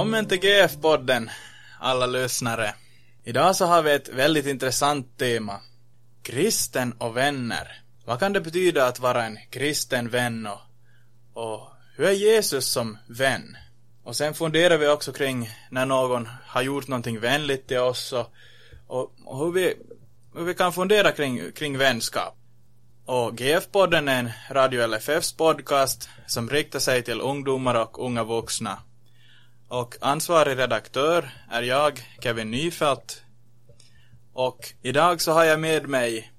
Välkommen till GF-podden, alla lyssnare. Idag så har vi ett väldigt intressant tema. Kristen och vänner. Vad kan det betyda att vara en kristen vän och, och hur är Jesus som vän? Och sen funderar vi också kring när någon har gjort någonting vänligt till oss och, och, och hur, vi, hur vi kan fundera kring, kring vänskap. Och GF-podden är en Radio LFFs podcast som riktar sig till ungdomar och unga vuxna. Och ansvarig redaktör är jag, Kevin Nyfelt. Och idag så har jag med mig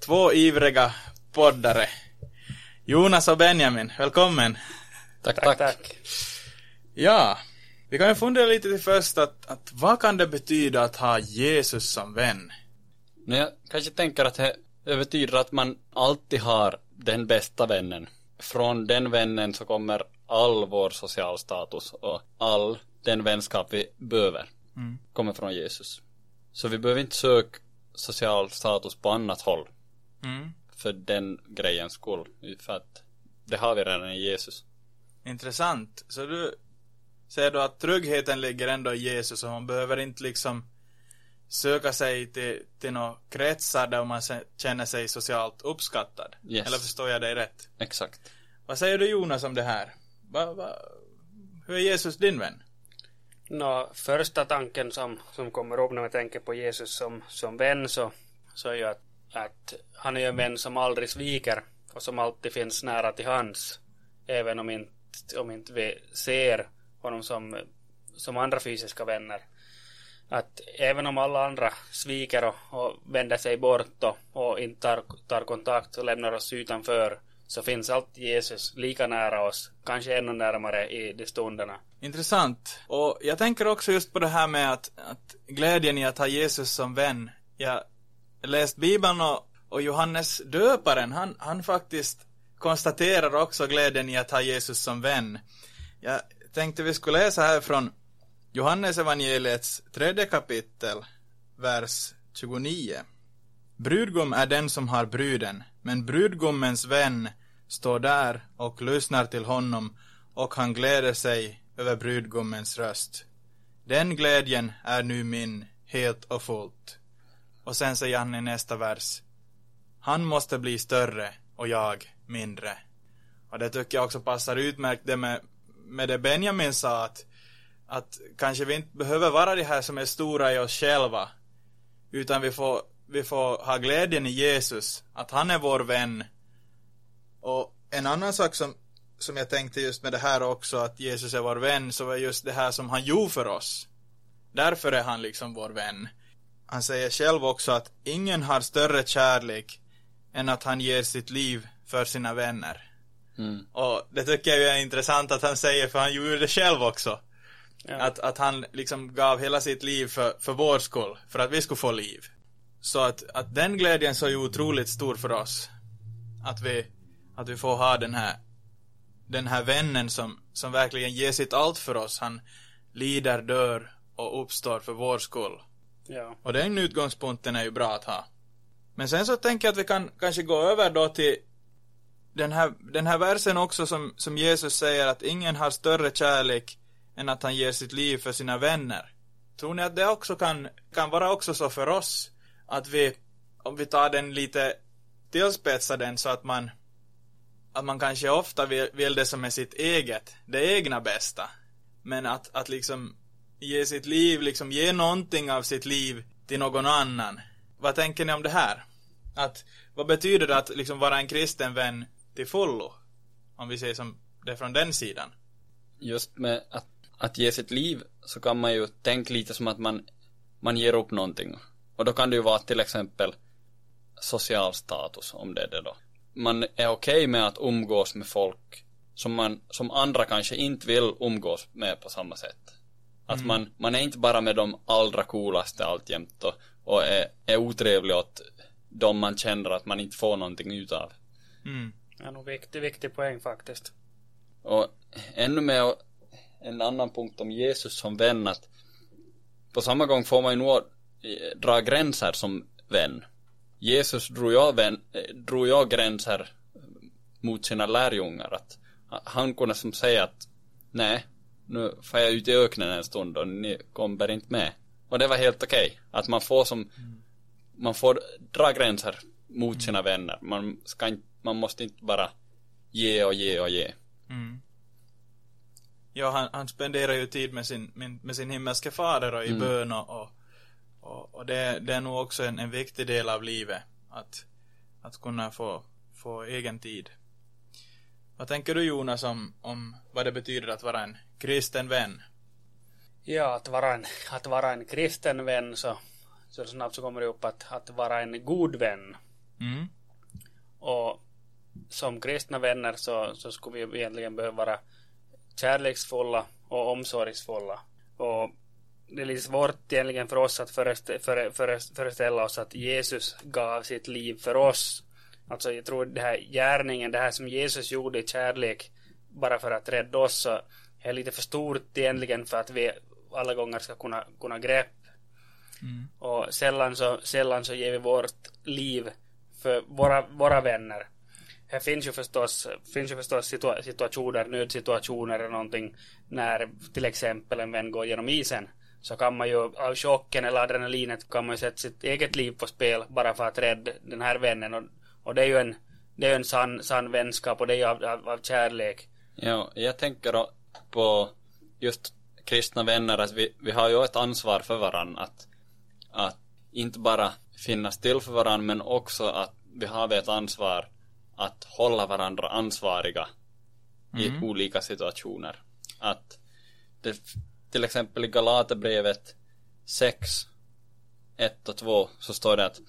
två ivriga poddare. Jonas och Benjamin, välkommen. Tack, tack. tack. Ja, vi kan ju fundera lite till först att, att vad kan det betyda att ha Jesus som vän? Men jag kanske tänker att det, det betyder att man alltid har den bästa vännen. Från den vännen så kommer all vår social status och all den vänskap vi behöver mm. kommer från Jesus. Så vi behöver inte söka social status på annat håll. Mm. För den grejens skull. För att det har vi redan i Jesus. Intressant. Så du säger du att tryggheten ligger ändå i Jesus och man behöver inte liksom söka sig till, till några kretsar där man känner sig socialt uppskattad. Yes. Eller förstår jag dig rätt? Exakt. Vad säger du Jonas om det här? Va, va, hur är Jesus din vän? Nå, första tanken som, som kommer upp när man tänker på Jesus som, som vän så, så är ju att, att han är en vän som aldrig sviker och som alltid finns nära till hands. Även om inte, om inte vi ser honom som, som andra fysiska vänner. Att även om alla andra sviker och, och vänder sig bort och, och inte tar, tar kontakt och lämnar oss utanför så finns alltid Jesus lika nära oss, kanske ännu närmare i de stunderna. Intressant. Och jag tänker också just på det här med att, att glädjen i att ha Jesus som vän. Jag läst Bibeln och, och Johannes döparen, han, han faktiskt konstaterar också glädjen i att ha Jesus som vän. Jag tänkte vi skulle läsa här från Johannes evangeliets tredje kapitel, vers 29. Brudgum är den som har bruden, men brudgummens vän står där och lyssnar till honom och han gläder sig över brudgummens röst. Den glädjen är nu min, helt och fullt. Och sen säger han i nästa vers. Han måste bli större och jag mindre. Och det tycker jag också passar utmärkt det med, med det Benjamin sa att, att kanske vi inte behöver vara de här som är stora i oss själva. Utan vi får, vi får ha glädjen i Jesus, att han är vår vän och en annan sak som, som jag tänkte just med det här också, att Jesus är vår vän, så var just det här som han gjorde för oss. Därför är han liksom vår vän. Han säger själv också att ingen har större kärlek än att han ger sitt liv för sina vänner. Mm. Och det tycker jag är intressant att han säger, för han gjorde det själv också. Ja. Att, att han liksom gav hela sitt liv för, för vår skull, för att vi skulle få liv. Så att, att den glädjen så är ju otroligt stor för oss. Att vi att vi får ha den här den här vännen som, som verkligen ger sitt allt för oss. Han lider, dör och uppstår för vår skull. Ja. Och den utgångspunkten är ju bra att ha. Men sen så tänker jag att vi kan kanske gå över då till den här, den här versen också som, som Jesus säger att ingen har större kärlek än att han ger sitt liv för sina vänner. Tror ni att det också kan, kan vara också så för oss? Att vi, om vi tar den lite tillspetsar den så att man att man kanske ofta vill, vill det som är sitt eget, det egna bästa. Men att, att liksom ge sitt liv, liksom ge någonting av sitt liv till någon annan. Vad tänker ni om det här? Att, vad betyder det att liksom vara en kristen vän till fullo? Om vi ser som det från den sidan. Just med att, att ge sitt liv så kan man ju tänka lite som att man, man ger upp någonting. Och då kan det ju vara till exempel social status, om det är det då man är okej okay med att umgås med folk som, man, som andra kanske inte vill umgås med på samma sätt. Att mm. man, man är inte bara med de allra coolaste alltjämt och, och är, är otrevlig åt de man känner att man inte får någonting utav. Mm. Det är nog viktig, viktig poäng faktiskt. Och ännu mer en annan punkt om Jesus som vän att på samma gång får man ju nog eh, dra gränser som vän. Jesus drog jag, vän, eh, drog jag gränser mot sina lärjungar. Att han kunde som säga att nej, nu får jag ut i öknen en stund och ni kommer inte med. Och det var helt okej. Att man får som, man får dra gränser mot sina vänner. Man ska inte, man måste inte bara ge och ge och ge. Mm. Ja, han, han spenderar ju tid med sin, med, med sin himmelske fader och i Mm. bön och, och, och, och det, det är nog också en, en viktig del av livet. Att, att kunna få, få egen tid. Vad tänker du Jonas om, om vad det betyder att vara en kristen vän? Ja, att vara en, att vara en kristen vän så, så snabbt så kommer det upp att, att vara en god vän. Mm. Och som kristna vänner så, så skulle vi egentligen behöva vara kärleksfulla och omsorgsfulla. Och det är lite svårt egentligen för oss att förestä- före- före- föreställa oss att Jesus gav sitt liv för oss. Alltså jag tror det här gärningen, det här som Jesus gjorde i kärlek bara för att rädda oss så är lite för stort egentligen för att vi alla gånger ska kunna, kunna grepp. Mm. Och sällan så, sällan så ger vi vårt liv för våra, våra vänner. Eh, det finns ju förstås, finns ju förstås situa- situationer, nödsituationer eller någonting när till exempel en vän går genom isen. Så kan man ju av chocken eller adrenalinet kan man ju sätta sitt eget liv på spel bara för att rädda den här vännen. Och, och det är ju en, det är ju en sann, sann vänskap och det är ju av, av, av kärlek. Ja, jag tänker då på just kristna vänner att vi, vi har ju ett ansvar för varandra att, att inte bara finnas till för varandra men också att vi har ett ansvar att hålla varandra ansvariga i Mm. olika situationer. Att det, till exempel i Galaterbrevet 6, 1 och 2 så står det att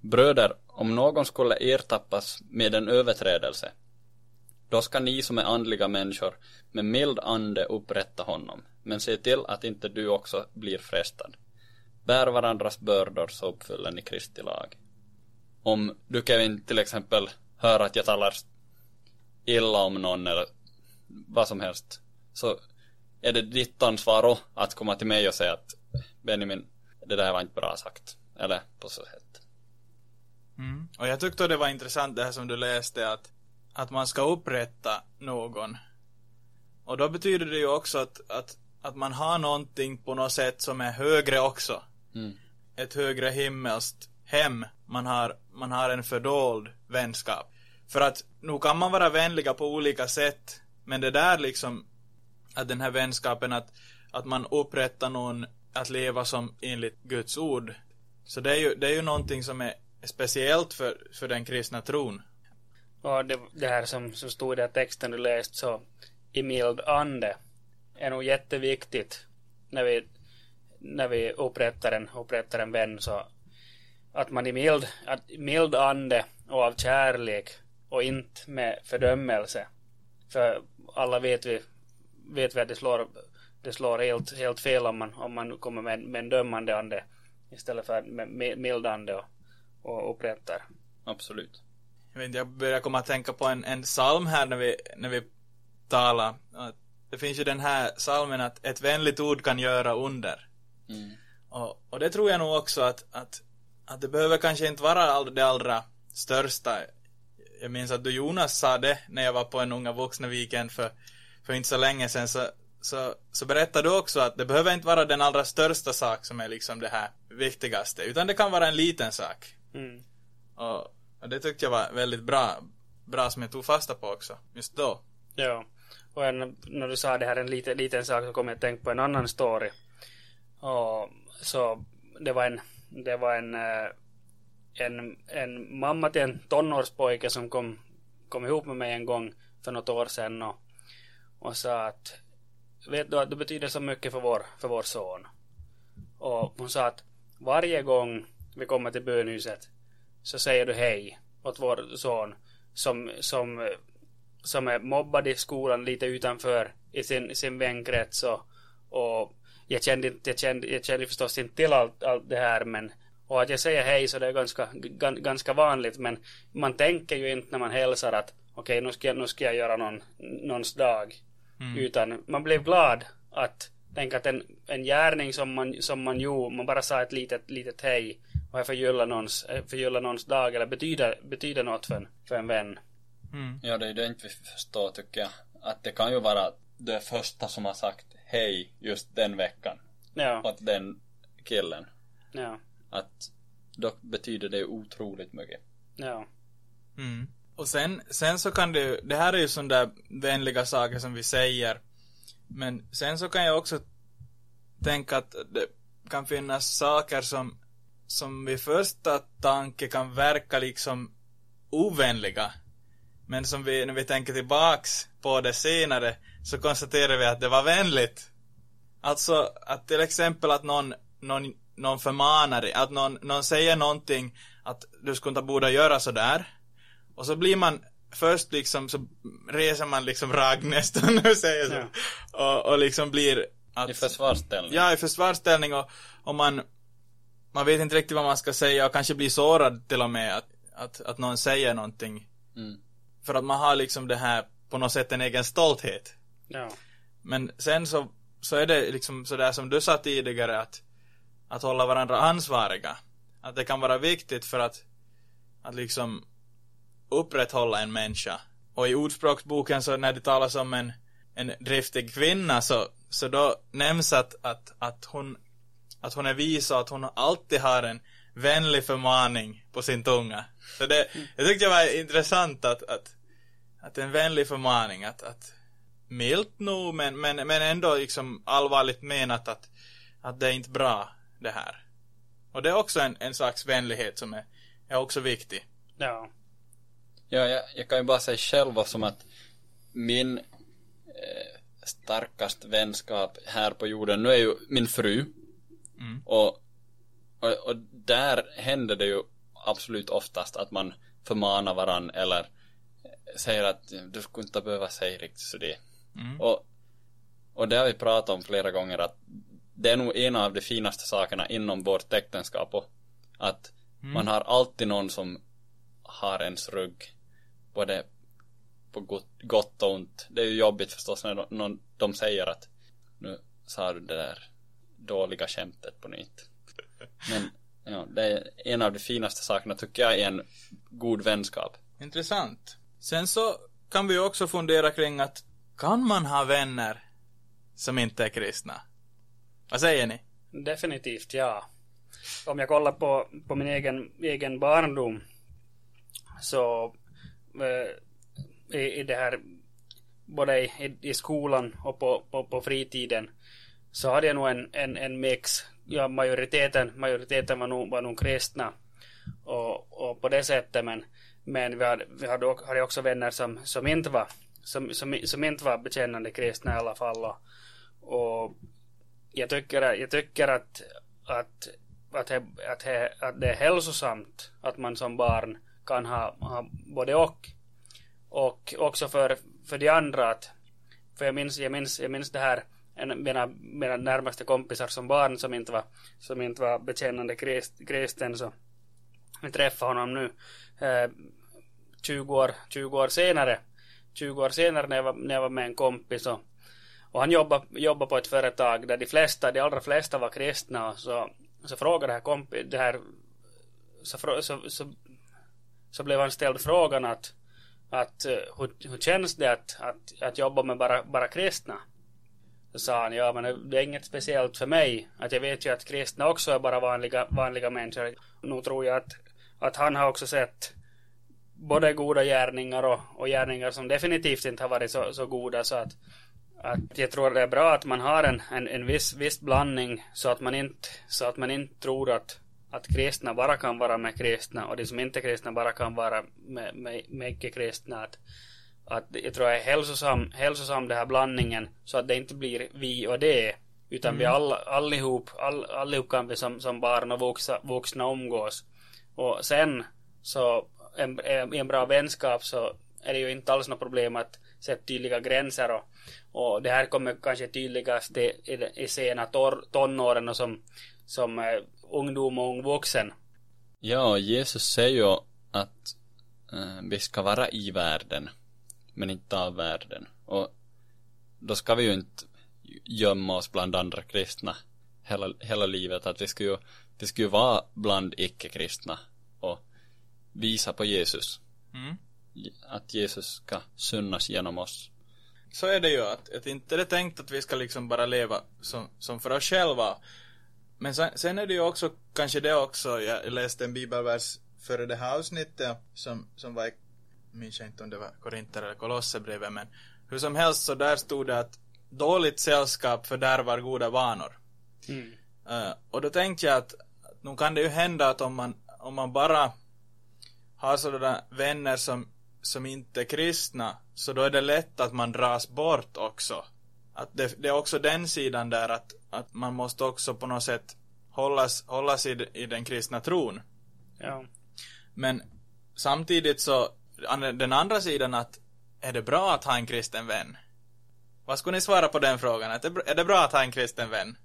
Bröder, om någon skulle ertappas med en överträdelse då ska ni som är andliga människor med mild ande upprätta honom, men se till att inte du också blir frestad. Bär varandras bördor så uppfyller ni Kristi lag. Om du Kevin till exempel hör att jag talar illa om någon eller vad som helst, så är det ditt ansvar också att komma till mig och säga att Benjamin, det där var inte bra sagt. Eller på så sätt. Mm. Och jag tyckte det var intressant det här som du läste att, att man ska upprätta någon. Och då betyder det ju också att, att, att man har någonting på något sätt som är högre också. Mm. Ett högre himmelskt hem. Man har, man har en fördold vänskap. För att nu kan man vara vänliga på olika sätt. Men det där liksom, att den här vänskapen att, att man upprättar någon att leva som enligt Guds ord. Så det är ju, det är ju någonting som är speciellt för, för den kristna tron. Och det, det här som, som stod i den här texten du läst så i mild ande är nog jätteviktigt när vi, när vi upprättar en, upprättar en vän så att man i mild, att, mild ande och av kärlek och inte med fördömelse. För alla vet vi, vet vi att det slår, det slår helt, helt fel om man, om man kommer med, med en dömande ande istället för med, med mild ande och, och upprättar. Absolut. Jag, vet, inte, jag börjar komma att tänka på en, en psalm här när vi, när vi talar. Att Det finns ju den här psalmen att ett vänligt ord kan göra under. Mm. Och, och det tror jag nog också att, att, att det behöver kanske inte vara all, det allra största. Jag minns att du Jonas sa det när jag var på en unga vuxna weekend för, för inte så länge sedan så, så, så berättade du också att det behöver inte vara den allra största sak som är liksom det här viktigaste, utan det kan vara en liten sak. Mm. Och, och det tyckte jag var väldigt bra, bra som jag tog fasta på också, just då. Ja, och en, när du sa det här en liten, liten sak så kom jag att tänka på en annan story. Och så det var en, det var en, eh, en, en mamma till en tonårspojke som kom, kom ihop med mig en gång för något år sedan och, och sa att vet du att du betyder så mycket för vår, för vår son. Och hon sa att varje gång vi kommer till bönhuset så säger du hej åt vår son som, som som är mobbad i skolan lite utanför i sin, sin vänkrets och, och jag kände, jag, kände, jag kände förstås inte till allt, allt det här men och att jag säger hej så det är ganska, gan, ganska vanligt men man tänker ju inte när man hälsar att okej nu, ska jag, nu ska jag göra någon, någons dag Mm. utan man blev glad att tänka att en, en gärning som man, som man gjorde, man bara sa ett litet, litet hej och jag förgyller någons, förgyller någons dag eller betyder, betyder något för en, för en vän. Mm. Ja, det är det inte vi förstår tycker jag. Att det kan ju vara det första som har sagt hej just den veckan Ja, åt den killen. ja, Att då betyder det otroligt mycket. ja. Mm. Och sen, sen så kan det det här är ju sådana där vänliga saker som vi säger. Men sen så kan jag också tänka att det kan finnas saker som, som vid första tanke kan verka liksom ovänliga. Men som vi, när vi tänker tillbaks på det senare, så konstaterar vi att det var vänligt. Alltså, att till exempel att någon, någon, någon förmanar dig, att någon, någon säger någonting att du skulle inte borde göra sådär. Och så blir man först liksom, så reser man liksom ragg nästan, och säger så. Ja. Och, och liksom blir att, I försvarsställning. Ja, i försvarsställning och, och man, man vet inte riktigt vad man ska säga och kanske blir sårad till och med att, att, att någon säger någonting. Mm. För att man har liksom det här, på något sätt en egen stolthet. ja. Men sen så, så är det liksom sådär som du sa tidigare att, att hålla varandra ansvariga. Att det kan vara viktigt för att, att liksom upprätthålla en människa. Och i ordspråksboken så när det talas om en, en driftig kvinna så, så då nämns att, att, att hon, att hon är vis och att hon alltid har en vänlig förmaning på sin tunga. Så det, jag tyckte det var intressant att, att, att en vänlig förmaning, att, att milt nog men, men, men ändå liksom allvarligt menat att, att det är inte bra det här. Och det är också en, en slags vänlighet som är, är också viktig. ja. Ja, jag, jag kan ju bara säga själv som att min eh, starkaste vänskap här på jorden nu är ju min fru. Mm. Och, och, och där händer det ju absolut oftast att man förmanar varann eller säger att du skulle inte behöva säga riktigt så det. Mm. Och, och det har vi pratat om flera gånger att det är nog en av de finaste sakerna inom vårt äktenskap och att man har alltid någon som har ens rygg både på gott, gott och ont. Det är ju jobbigt förstås när de, någon, de säger att nu sa du det där dåliga skämtet på nytt. Men ja, det är en av de finaste sakerna tycker jag i en god vänskap. Intressant. Sen så kan vi också fundera kring att kan man ha vänner som inte är kristna? Vad säger ni? Definitivt ja. Om jag kollar på, på min egen, egen barndom så eh, i, i det här både i, i skolan och på, på, på fritiden så hade jag nog en, en, en mix. Ja, majoriteten, majoriteten var nog, var nog kristna och, och på det sättet men, men vi hade, vi hade, hade också vänner som, som inte var som, som, som inte var bekännande kristna i alla fall och, och jag tycker, jag tycker att, att, att, he, att, he, att det är hälsosamt att man som barn kan ha, ha både och. Och också för, för de andra att, för jag minns, jag minns, jag minns det här, en, mina, mina närmaste kompisar som barn som inte var, som inte var bekännande krist, kristen så vi träffade honom nu eh, 20 år, 20 år senare 20 år senare när jag var, när jag var med en kompis och, och han jobbade, jobbade på ett företag där de flesta, de allra flesta var kristna och så, så frågade det här kompis, det här så, så, så, så blev han ställd frågan att, att eh, hur, hur känns det att, att, att jobba med bara, bara kristna? Så sa han, ja men det är inget speciellt för mig. Att jag vet ju att kristna också är bara vanliga, vanliga människor. Nu tror jag att, att han har också sett både goda gärningar och, och gärningar som definitivt inte har varit så, så goda så att, att jag tror det är bra att man har en, en, en viss, viss blandning så att man inte, så att man inte tror att, att kristna bara kan vara med kristna och de som inte är kristna bara kan vara med, med, med icke-kristna. Att, att jag tror det är hälsosam, hälsosam den här blandningen så att det inte blir vi och det utan vi alla, allihop, all, allihop kan vi som, som barn och vuxna, vuxna umgås. Och sen så en, en, i en bra vänskap så är det ju inte alls något problem att sätta tydliga gränser och, och det här kommer kanske tydligast i, i, i sena tor, tonåren och som, som eh, ungdom och ung vuxen. Ja, Jesus säger ju att eh, vi ska vara i världen, men inte av världen. Och då ska vi ju inte gömma oss bland andra kristna hela, hela livet. Att vi ska ju, vi ska ju vara bland icke-kristna och visa på Jesus. Mm. Att Jesus ska synas genom oss. så är det ju att, att inte är det tänkt att vi ska liksom bara leva som, som för oss själva. Men sen, sen är det ju också, kanske det också, jag läste en bibelvers före det här avsnittet som, som var, minns jag inte om det var Korinter eller Kolosserbrevet, men hur som helst så där stod det att dåligt sällskap fördärvar goda vanor. Mm. Uh, och då tänkte jag att, att nu kan det ju hända att om man, om man bara har sådana vänner som, som inte är kristna, så då är det lätt att man dras bort också. Att det, det är också den sidan där att, att man måste också på något sätt hållas, hållas i, i den kristna tron. Ja. Men samtidigt så, den andra sidan att är det bra att ha en kristen vän? Vad skulle ni svara på den frågan? Är det bra att ha en kristen vän?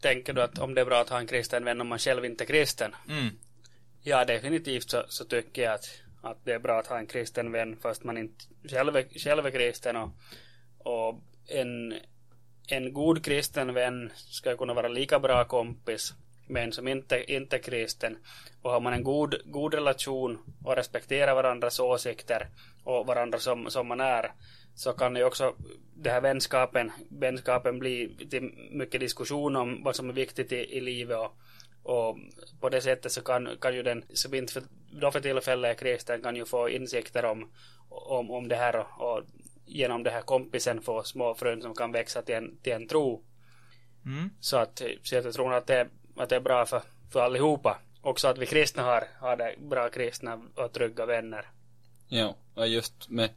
Tänker du att om det är bra att ha en kristen vän om man själv inte är kristen? Mm. Ja, definitivt så, så tycker jag att, att det är bra att ha en kristen vän fast man inte själv är, själv är kristen och, och en, en god kristen vän ska kunna vara lika bra kompis med en som inte, inte är kristen. Och har man en god, god relation och respekterar varandras åsikter och varandra som, som man är så kan ju också den här vänskapen, vänskapen bli till mycket diskussion om vad som är viktigt i, i livet och, och på det sättet så kan, kan ju den som inte för, då för tillfället är kristen kan ju få insikter om, om, om det här och, och genom det här kompisen få små frön som kan växa till en, till en tro. Mm. Så att så jag tror att det, att det är bra för, för allihopa. Också att vi kristna har, har det bra kristna och trygga vänner. Ja, och just med,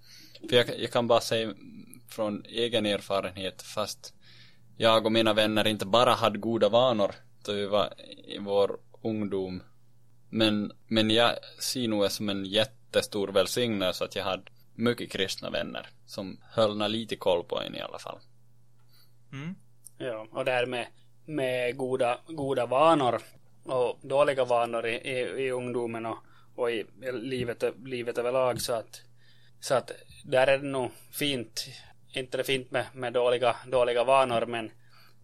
för jag, jag kan bara säga från egen erfarenhet, fast jag och mina vänner inte bara hade goda vanor då vi var i vår ungdom. Men, men jag ser nog det som en jättestor välsignelse att jag hade mycket kristna vänner som höll lite koll på en i alla fall. Mm. Ja, och det här med, med goda, goda vanor och dåliga vanor i, i, i ungdomen och, och i livet, livet överlag så att, så att där är det nog fint, inte det fint med, med dåliga, dåliga vanor men,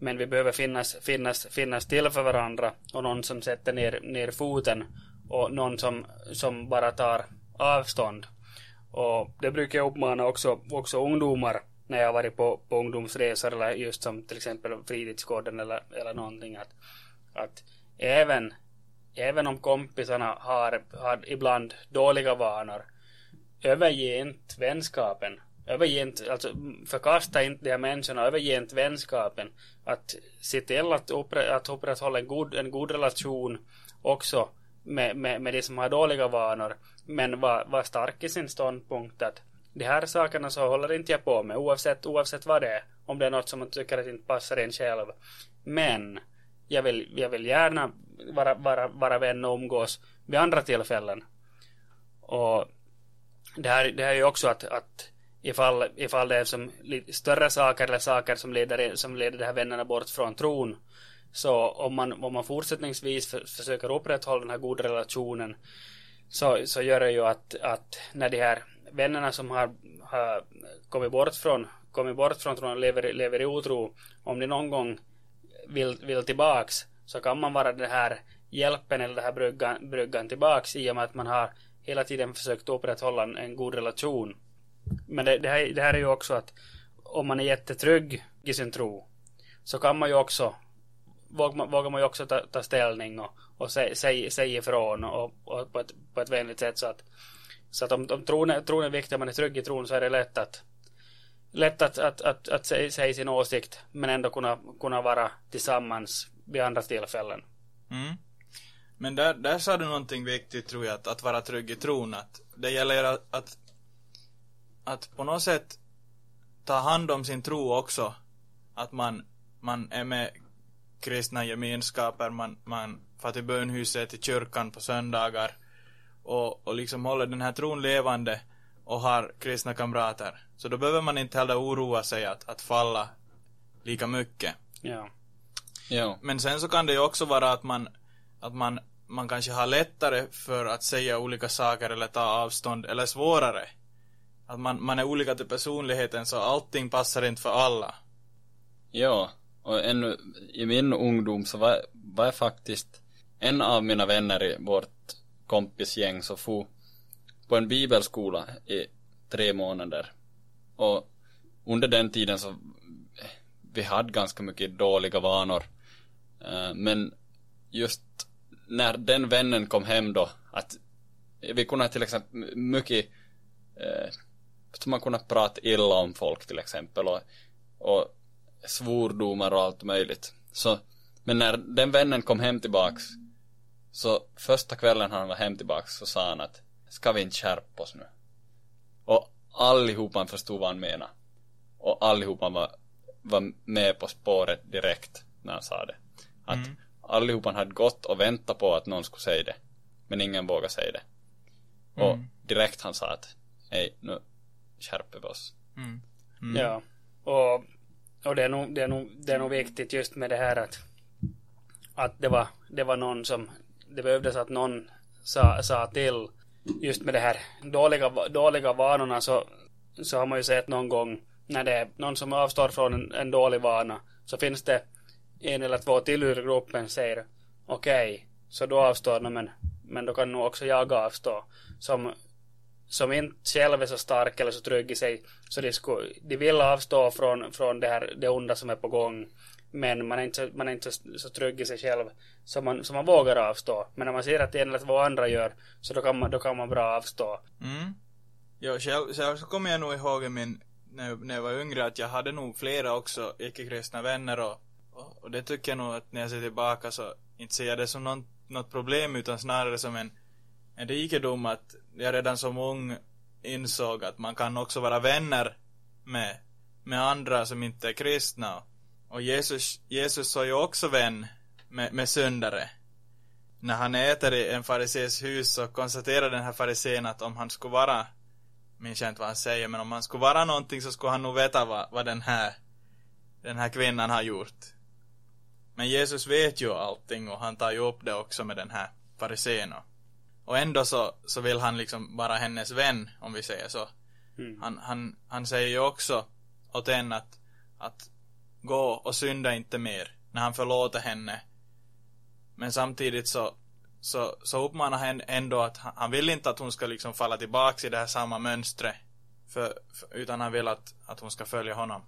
men vi behöver finnas, finnas, finnas till för varandra och någon som sätter ner, ner foten och någon som, som bara tar avstånd. Och det brukar jag uppmana också, också ungdomar när jag har varit på, på ungdomsresor eller just som till exempel fritidsgården eller, eller någonting att, att även, även om kompisarna har, har ibland dåliga vanor överge inte vänskapen överge inte, alltså förkasta inte de här människorna, överge inte vänskapen att se till att, uppre, att upprätthålla en god, en god relation också med, med, med de som har dåliga vanor men var, var stark i sin ståndpunkt att de här sakerna så håller inte jag på med oavsett, oavsett vad det är. Om det är något som man tycker att inte passar en själv. Men jag vill, jag vill gärna vara, vara, vara vän och umgås vid andra tillfällen. Och det här, det här är ju också att, att ifall, ifall det är som större saker eller saker som leder, som leder de här vännerna bort från tron så om man, om man fortsättningsvis för, försöker upprätthålla den här goda relationen så, så gör det ju att, att när de här vännerna som har, har kommit bort från kommit bort från tron och lever, lever i otro om de någon gång vill, vill tillbaks så kan man vara den här hjälpen eller den här bryggan, bryggan tillbaks i och med att man har hela tiden försökt upprätthålla en, en god relation. Men det, det, här, det här är ju också att om man är jättetrygg i sin tro så kan man ju också vågar man, vågar man ju också ta, ta ställning och, och säga säg, säg ifrån och, och på, ett, på ett vänligt sätt så att så att om, om tron, är, tron är viktig, man är trygg i tron så är det lätt att lätt att, att, att, att säga, säga sin åsikt men ändå kunna, kunna vara tillsammans vid andra tillfällen. Mm. Men där, där sa du någonting viktigt tror jag, att, att vara trygg i tron. Att det gäller att, att, att på något sätt ta hand om sin tro också. Att man, man är med kristna gemenskaper, man, man far till bönhuset, till kyrkan på söndagar och, och liksom håller den här tron levande och har kristna kamrater. Så då behöver man inte heller oroa sig att, att falla lika mycket. Ja. Ja. Men sen så kan det ju också vara att man, att man, man kanske har lättare för att säga olika saker eller ta avstånd, eller svårare. Att man, man är olika till personligheten så allting passar inte för alla. Ja, och ännu i min ungdom så var, var jag faktiskt en av mina vänner i vårt kompisgäng så for på en bibelskola i tre månader. Och under den tiden så vi hade ganska mycket dåliga vanor. Eh, men just när den vännen kom hem då, att vi kunde till exempel mycket, eh, eh, man kunde prata illa om folk till exempel och, och svordomar och allt möjligt. Så, men när den vännen kom hem tillbaks, så första kvällen han var hem tillbaks så sa han att ska vi inte skärpa oss nu? Och allihopa förstod vad han menade. Och allihopa var, var med på spåret direkt när han sa det. Att mm. allihopa hade gått och väntat på att någon skulle säga det. Men ingen vågade säga det. Och mm. direkt han sa att hej, nu oss. Mm. mm. Ja, och, och det, är nog, det, är nog, det är nog viktigt just med det här att, att det, var, det var någon som, det behövdes att någon sa, sa till just med det här dåliga, dåliga vanorna så, så har man ju sett någon gång när det är någon som avstår från en, en dålig vana så finns det en eller två till ur gruppen säger okej, okay, så då avstår de men, men då kan nog också jag avstå som, som inte själv är så stark eller så trygg i sig så de, skulle, de vill avstå från, från det här det onda som är på gång men man är inte, man är inte så, så trygg i sig själv så man, så man vågar avstå. Men när man ser att en eller två andra gör så då kan man, då kan man bra avstå. Mm. Ja, själv, själv så kommer jag nog ihåg i min, när, när jag var yngre att jag hade nog flera också icke-kristna vänner och, och, och, det tycker jag nog att när jag ser tillbaka så inte ser jag det som någon, något problem utan snarare som en, en rikedom att jag redan som ung insåg att man kan också vara vänner med, med andra som inte är kristna och Jesus, Jesus var ju också vän med, med syndare. När han äter i en farisees hus så konstaterar den här farisén att om han skulle vara, minns jag inte vad han säger, men om han skulle vara någonting så skulle han nog veta vad, vad den här, den här kvinnan har gjort. Men Jesus vet ju allting och han tar ju upp det också med den här farisén. Och ändå så, så vill han liksom vara hennes vän, om vi säger så. Mm. Han, han, han säger ju också åt en att, att gå och synda inte mer när han förlåter henne. Men samtidigt så, så, så uppmanar han ändå att han vill inte att hon ska liksom falla tillbaks i det här samma mönstret. För, för, utan han vill att, att hon ska följa honom.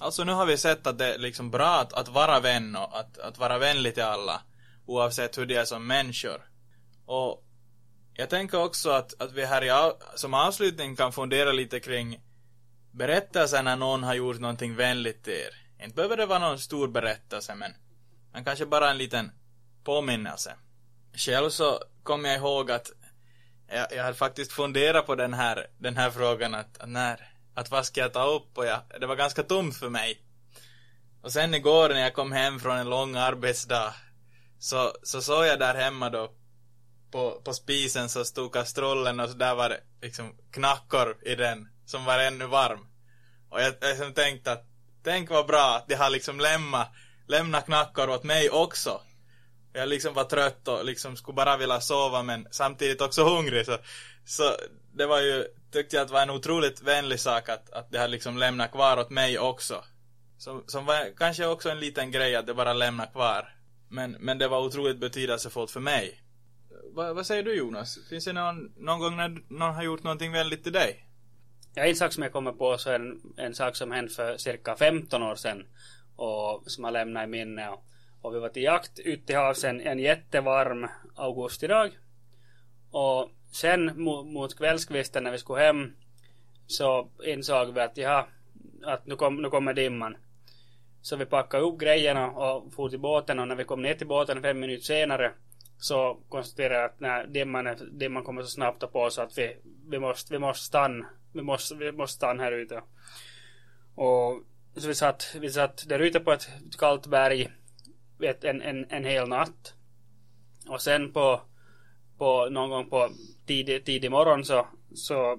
Alltså nu har vi sett att det är liksom bra att, att vara vän och att, att vara vänlig till alla. Oavsett hur de är som människor. Och jag tänker också att, att vi här i, som avslutning kan fundera lite kring berättelser när någon har gjort någonting vänligt till er. Inte behöver det vara någon stor berättelse men, men kanske bara en liten påminnelse. Själv så kommer jag ihåg att jag, jag hade faktiskt funderat på den här, den här frågan att, att när, att vad ska jag ta upp och jag, det var ganska tomt för mig. Och sen igår när jag kom hem från en lång arbetsdag så, så såg jag där hemma då på, på spisen så stod kastrullen och så där var det liksom knackor i den som var ännu varm. Och jag, jag liksom tänkte att tänk vad bra att de har liksom lämnat, lämnat knackor åt mig också. Jag liksom var trött och liksom skulle bara vilja sova men samtidigt också hungrig så, så det var ju, tyckte jag att det var en otroligt vänlig sak att, att det har liksom lämnat kvar åt mig också. Som, som var kanske också en liten grej att det bara lämnar kvar. Men, men det var otroligt betydelsefullt för mig. Va, vad säger du Jonas? Finns det någon, någon gång när någon har gjort någonting väldigt till dig? Ja, en sak som jag kommer på så är en, en sak som hände för cirka 15 år sedan och som har lämnat i minne. Och, och vi var till jakt ute till havs en, en jättevarm augustidag. Och sen mot, mot kvällskvisten när vi skulle hem så insåg vi att ja, att nu, kom, nu kommer dimman. Så vi packade upp grejerna och for till båten och när vi kom ner till båten fem minuter senare så konstaterade jag att när dimman, dimman kommer så snabbt på så att vi, vi, måste, vi måste stanna vi måste, vi måste stanna här ute. Och så vi satt, vi satt där ute på ett kallt berg vet, en, en, en hel natt. Och sen på, på någon gång på tidig, tidig morgon så, så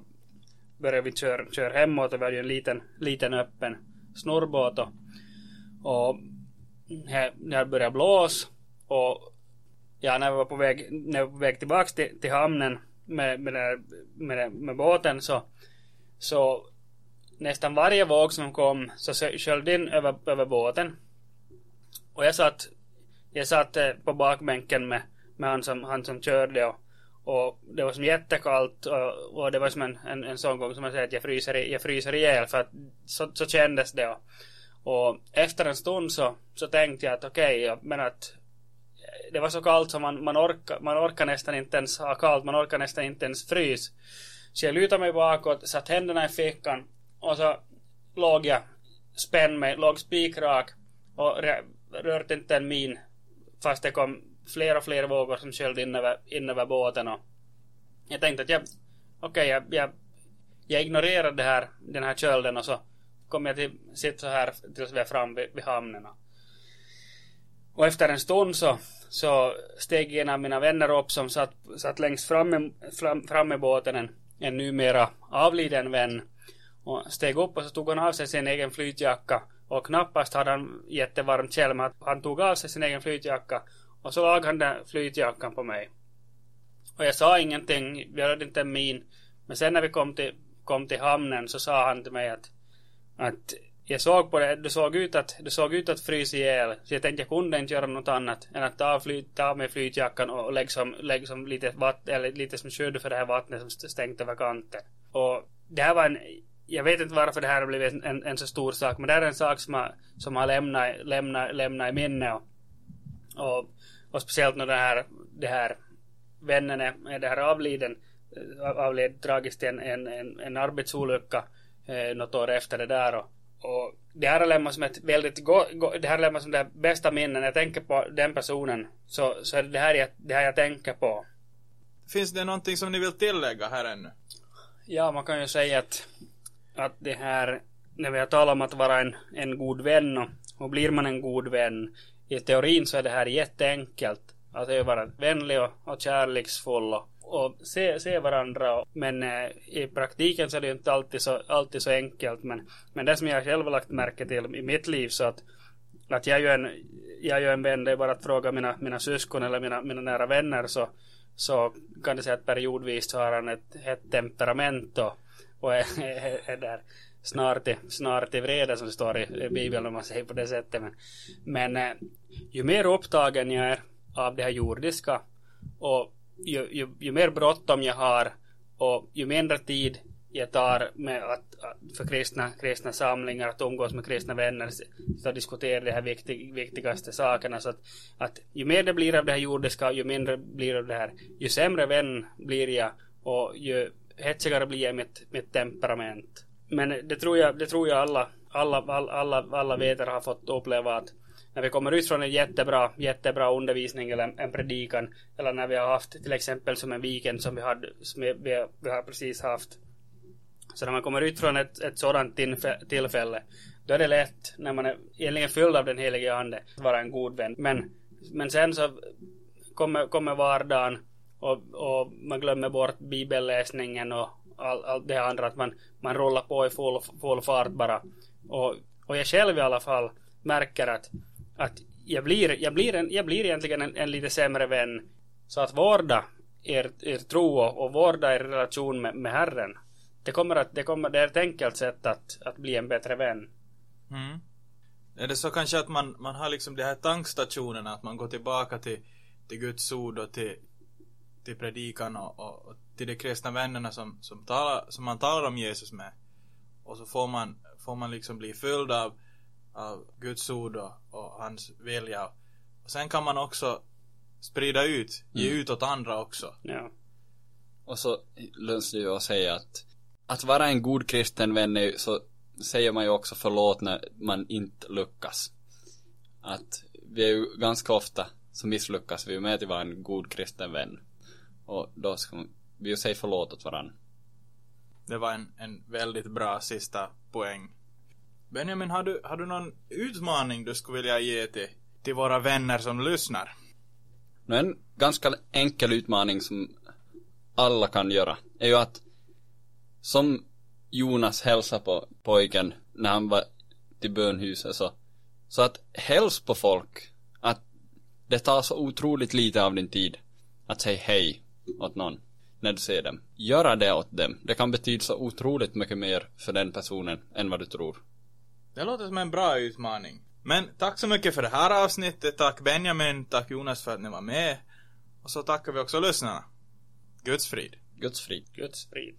började vi köra, kör hemåt och vi hade en liten, liten öppen snorrbåt. och, och här, här det började blåsa och ja, när vi var på väg, när vi var på väg tillbaks till, till hamnen med, med, med, med, med båten så så nästan varje våg som kom så sköljde in över, över båten. Och jag satt, jag satt eh, på bakbänken med, med han, som, han som körde och, Och det var som jättekallt och, och det var som en, en, en sån gång som man säger att jag fryser, jag fryser ihjäl för att så, så kändes det. Och, och efter en stund så, så tänkte jag att okej, okay, men att det var så kallt så man, man, orka, man orkade nästan inte ens ha kallt, man orkade nästan inte ens frys. Så jag lutade mig bakåt, satt händerna i fickan och så låg jag spänd mig, låg spikrak och rörde inte en min fast det kom fler och fler vågor som sköljde in över, in över båten och jag tänkte att jag okej, okay, jag, jag, jag ignorerade det här, den här kölden och så kom jag till sitta så här tills vi är fram vid, vid hamnen. Och efter en stund så, så steg en av mina vänner upp som satt, satt längst fram, fram, fram i båten, en, en numera avliden vän. Och steg upp och så tog han av sig sin egen flytjacka. Och knappast hade han jättevarmt själv, men han tog av sig sin egen flytjacka. Och så lagade han den flytjackan på mig. Och jag sa ingenting, vi hade inte en min. Men sen när vi kom till, kom till hamnen så sa han till mig att, att jag såg på det, det såg ut att, det såg ut att frysa ihjäl. Så jag tänkte jag kunde inte göra något annat än att ta av, fly, ta av mig flytjackan och lägga som, som lite vatten, eller lite som skydd för det här vattnet som stängt över kanten. Och det här var en, jag vet inte varför det här har blivit en, en, en så stor sak, men det här är en sak som har, som har lämnat, lämnat, lämnat i minne och, och, och speciellt när det här, det här vännen är, det här avliden, eh, avled tragiskt i en, en, en, en arbetsolycka eh, något år efter det där och och det här har lämnat som ett väldigt go, go, det här lämnat som det bästa minnen. Jag tänker på den personen så, så är det det här jag, det här jag tänker på. Finns det någonting som ni vill tillägga här ännu? Ja, man kan ju säga att, att det här, när vi har talat om att vara en, en god vän och, och blir man en god vän, i teorin så är det här jätteenkelt. Att vara vänlig och, och kärleksfull och, och se, se varandra. Men eh, i praktiken så är det ju inte alltid så, alltid så enkelt. Men, men det som jag själv har lagt märke till i mitt liv så att, att jag är ju en, jag är ju en vän, det är bara att fråga mina, mina syskon eller mina, mina nära vänner så, så kan det säga att periodvis så har han ett hett temperament och, och är, är, är där snart i, snart i vrede som det står i Bibeln om man säger på det sättet. Men, men eh, ju mer upptagen jag är av det här jordiska och ju, ju, ju mer bråttom jag har och ju mindre tid jag tar med att, för kristna, kristna samlingar, att umgås med kristna vänner, så diskutera de här viktig, viktigaste sakerna. Så att, att ju mer det blir av det här jordiska, ju mindre blir det av det här, ju sämre vän blir jag och ju hetsigare blir jag mitt, mitt temperament. Men det tror jag, det tror jag alla, alla, alla, alla, alla har fått uppleva att när vi kommer ut från en jättebra, jättebra undervisning eller en, en predikan eller när vi har haft till exempel som en weekend som vi, hade, som vi, vi, vi har precis haft. Så när man kommer ut från ett, ett sådant tillfälle då är det lätt när man är egentligen fylld av den helige ande att vara en god vän. Men, men sen så kommer, kommer vardagen och, och man glömmer bort bibelläsningen och allt all det andra att man, man rullar på i full, full fart bara. Och, och jag själv i alla fall märker att att jag blir, jag blir, en, jag blir egentligen en, en lite sämre vän. Så att vårda er, er tro och, och vårda er relation med, med Herren. Det kommer att, det kommer, det är ett enkelt sätt att, att bli en bättre vän. Mm. Är det så kanske att man, man har liksom de här tankstationerna, att man går tillbaka till, till Guds ord och till, till predikan och, och, och till de kristna vännerna som, som, talar, som man talar om Jesus med. Och så får man, får man liksom bli fylld av av Guds ord och, och hans vilja. Och sen kan man också sprida ut, ge mm. ut åt andra också. Ja. Och så löns det ju att säga att att vara en god kristen vän är så säger man ju också förlåt när man inte lyckas. Att vi är ju ganska ofta så misslyckas vi med att vara en god kristen vän. Och då ska vi ju säga förlåt åt varandra. Det var en, en väldigt bra sista poäng. Benjamin, har du, har du någon utmaning du skulle vilja ge till, till våra vänner som lyssnar? En ganska enkel utmaning som alla kan göra är ju att som Jonas hälsade på pojken när han var till bönhuset så, så att häls på folk att det tar så otroligt lite av din tid att säga hej åt någon när du ser dem. Göra det åt dem. Det kan betyda så otroligt mycket mer för den personen än vad du tror. Det låter som en bra utmaning. Men tack så mycket för det här avsnittet. Tack Benjamin, tack Jonas för att ni var med. Och så tackar vi också lyssnarna. Guds frid. Guds frid. Guds frid.